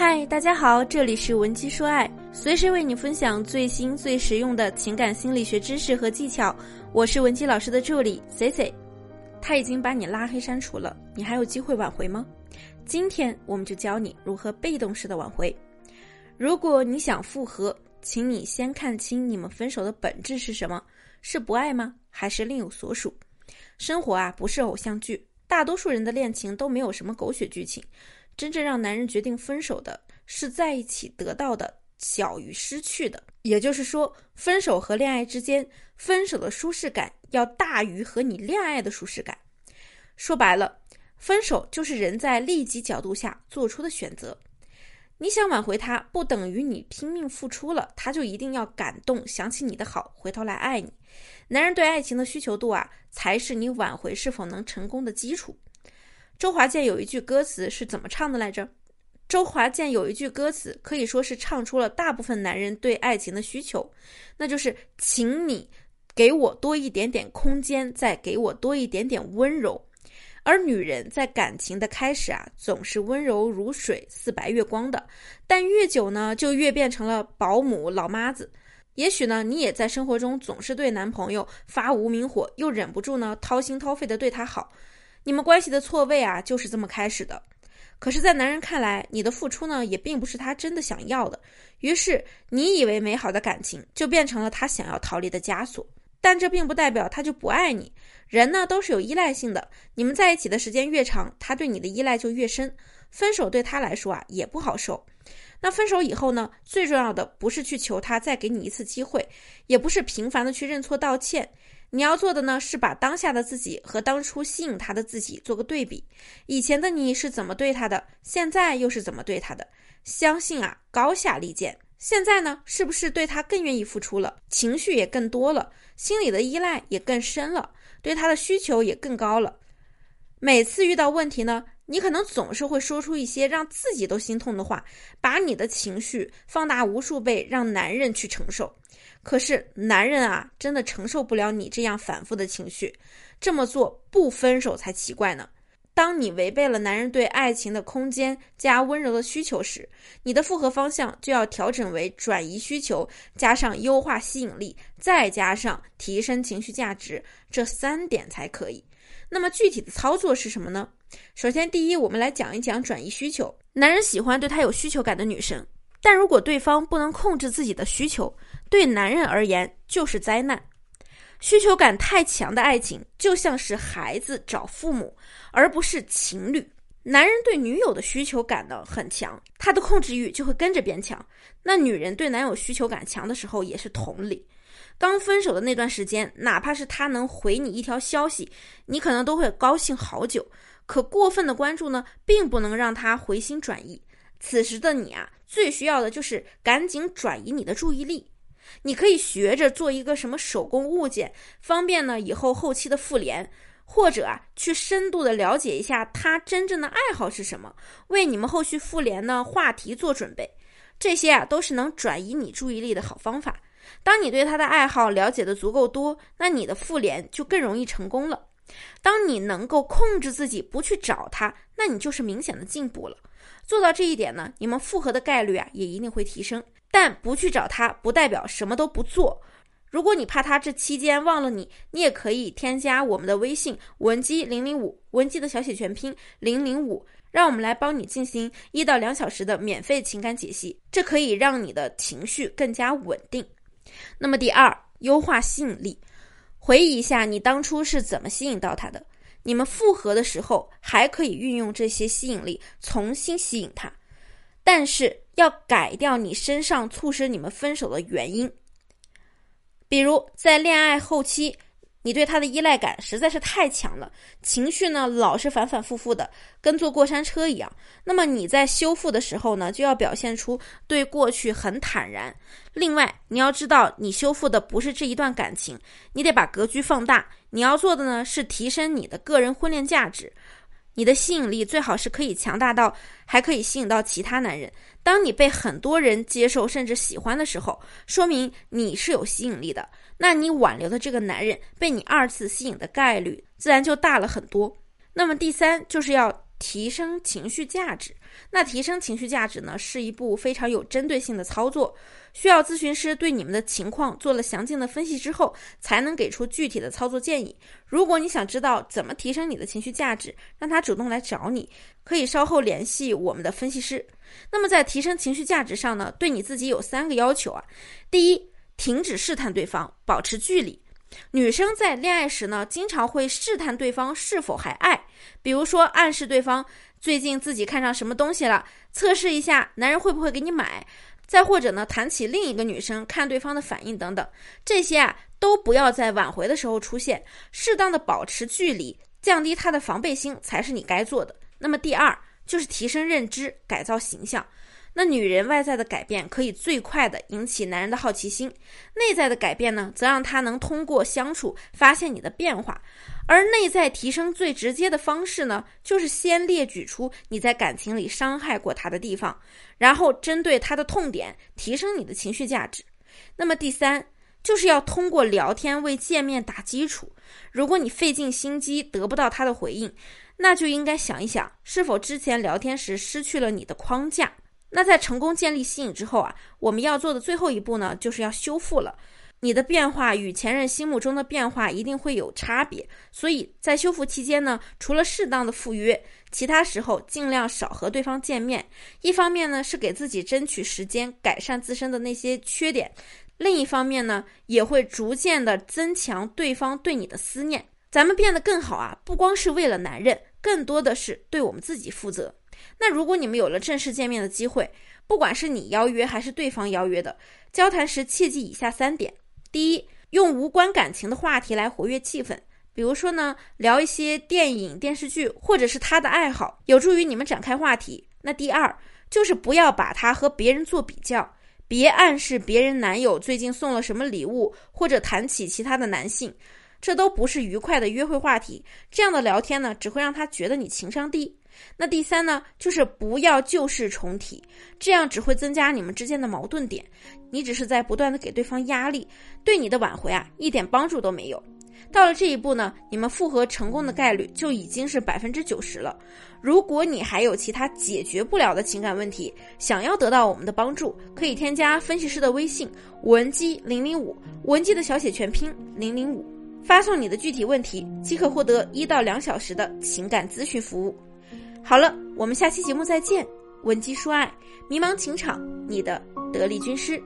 嗨，大家好，这里是文姬说爱，随时为你分享最新最实用的情感心理学知识和技巧。我是文姬老师的助理 C C。他已经把你拉黑删除了，你还有机会挽回吗？今天我们就教你如何被动式的挽回。如果你想复合，请你先看清你们分手的本质是什么：是不爱吗？还是另有所属？生活啊，不是偶像剧，大多数人的恋情都没有什么狗血剧情。真正让男人决定分手的是在一起得到的小于失去的，也就是说，分手和恋爱之间，分手的舒适感要大于和你恋爱的舒适感。说白了，分手就是人在利己角度下做出的选择。你想挽回他，不等于你拼命付出了，他就一定要感动，想起你的好，回头来爱你。男人对爱情的需求度啊，才是你挽回是否能成功的基础。周华健有一句歌词是怎么唱的来着？周华健有一句歌词可以说是唱出了大部分男人对爱情的需求，那就是“请你给我多一点点空间，再给我多一点点温柔”。而女人在感情的开始啊，总是温柔如水、似白月光的，但越久呢，就越变成了保姆、老妈子。也许呢，你也在生活中总是对男朋友发无名火，又忍不住呢掏心掏肺的对他好。你们关系的错位啊，就是这么开始的。可是，在男人看来，你的付出呢，也并不是他真的想要的。于是，你以为美好的感情就变成了他想要逃离的枷锁。但这并不代表他就不爱你。人呢，都是有依赖性的。你们在一起的时间越长，他对你的依赖就越深。分手对他来说啊，也不好受。那分手以后呢，最重要的不是去求他再给你一次机会，也不是频繁的去认错道歉。你要做的呢，是把当下的自己和当初吸引他的自己做个对比。以前的你是怎么对他的，现在又是怎么对他的？相信啊，高下立见。现在呢，是不是对他更愿意付出了，情绪也更多了，心里的依赖也更深了，对他的需求也更高了？每次遇到问题呢，你可能总是会说出一些让自己都心痛的话，把你的情绪放大无数倍，让男人去承受。可是男人啊，真的承受不了你这样反复的情绪，这么做不分手才奇怪呢。当你违背了男人对爱情的空间加温柔的需求时，你的复合方向就要调整为转移需求，加上优化吸引力，再加上提升情绪价值，这三点才可以。那么具体的操作是什么呢？首先，第一，我们来讲一讲转移需求。男人喜欢对他有需求感的女生。但如果对方不能控制自己的需求，对男人而言就是灾难。需求感太强的爱情就像是孩子找父母，而不是情侣。男人对女友的需求感呢很强，他的控制欲就会跟着变强。那女人对男友需求感强的时候也是同理。刚分手的那段时间，哪怕是他能回你一条消息，你可能都会高兴好久。可过分的关注呢，并不能让他回心转意。此时的你啊，最需要的就是赶紧转移你的注意力。你可以学着做一个什么手工物件，方便呢以后后期的复联，或者啊去深度的了解一下他真正的爱好是什么，为你们后续复联呢话题做准备。这些啊都是能转移你注意力的好方法。当你对他的爱好了解的足够多，那你的复联就更容易成功了。当你能够控制自己不去找他，那你就是明显的进步了。做到这一点呢，你们复合的概率啊也一定会提升。但不去找他，不代表什么都不做。如果你怕他这期间忘了你，你也可以添加我们的微信文姬零零五，文姬的小写全拼零零五，让我们来帮你进行一到两小时的免费情感解析，这可以让你的情绪更加稳定。那么第二，优化吸引力，回忆一下你当初是怎么吸引到他的。你们复合的时候，还可以运用这些吸引力重新吸引他，但是要改掉你身上促使你们分手的原因，比如在恋爱后期。你对他的依赖感实在是太强了，情绪呢老是反反复复的，跟坐过山车一样。那么你在修复的时候呢，就要表现出对过去很坦然。另外，你要知道，你修复的不是这一段感情，你得把格局放大。你要做的呢，是提升你的个人婚恋价值。你的吸引力最好是可以强大到还可以吸引到其他男人。当你被很多人接受甚至喜欢的时候，说明你是有吸引力的。那你挽留的这个男人被你二次吸引的概率自然就大了很多。那么第三就是要提升情绪价值。那提升情绪价值呢，是一步非常有针对性的操作，需要咨询师对你们的情况做了详尽的分析之后，才能给出具体的操作建议。如果你想知道怎么提升你的情绪价值，让他主动来找你，可以稍后联系我们的分析师。那么在提升情绪价值上呢，对你自己有三个要求啊。第一，停止试探对方，保持距离。女生在恋爱时呢，经常会试探对方是否还爱，比如说暗示对方最近自己看上什么东西了，测试一下男人会不会给你买，再或者呢，谈起另一个女生，看对方的反应等等，这些啊都不要在挽回的时候出现，适当的保持距离，降低他的防备心才是你该做的。那么第二就是提升认知，改造形象。那女人外在的改变可以最快的引起男人的好奇心，内在的改变呢，则让他能通过相处发现你的变化。而内在提升最直接的方式呢，就是先列举出你在感情里伤害过他的地方，然后针对他的痛点提升你的情绪价值。那么第三，就是要通过聊天为见面打基础。如果你费尽心机得不到他的回应，那就应该想一想，是否之前聊天时失去了你的框架。那在成功建立吸引之后啊，我们要做的最后一步呢，就是要修复了。你的变化与前任心目中的变化一定会有差别，所以在修复期间呢，除了适当的赴约，其他时候尽量少和对方见面。一方面呢，是给自己争取时间改善自身的那些缺点；另一方面呢，也会逐渐的增强对方对你的思念。咱们变得更好啊，不光是为了男人，更多的是对我们自己负责。那如果你们有了正式见面的机会，不管是你邀约还是对方邀约的，交谈时切记以下三点：第一，用无关感情的话题来活跃气氛，比如说呢，聊一些电影、电视剧，或者是他的爱好，有助于你们展开话题。那第二，就是不要把他和别人做比较，别暗示别人男友最近送了什么礼物，或者谈起其他的男性，这都不是愉快的约会话题。这样的聊天呢，只会让他觉得你情商低。那第三呢，就是不要旧事重提，这样只会增加你们之间的矛盾点。你只是在不断的给对方压力，对你的挽回啊一点帮助都没有。到了这一步呢，你们复合成功的概率就已经是百分之九十了。如果你还有其他解决不了的情感问题，想要得到我们的帮助，可以添加分析师的微信文姬零零五，文姬的小写全拼零零五，发送你的具体问题，即可获得一到两小时的情感咨询服务。好了，我们下期节目再见。文姬说爱，迷茫情场，你的得力军师。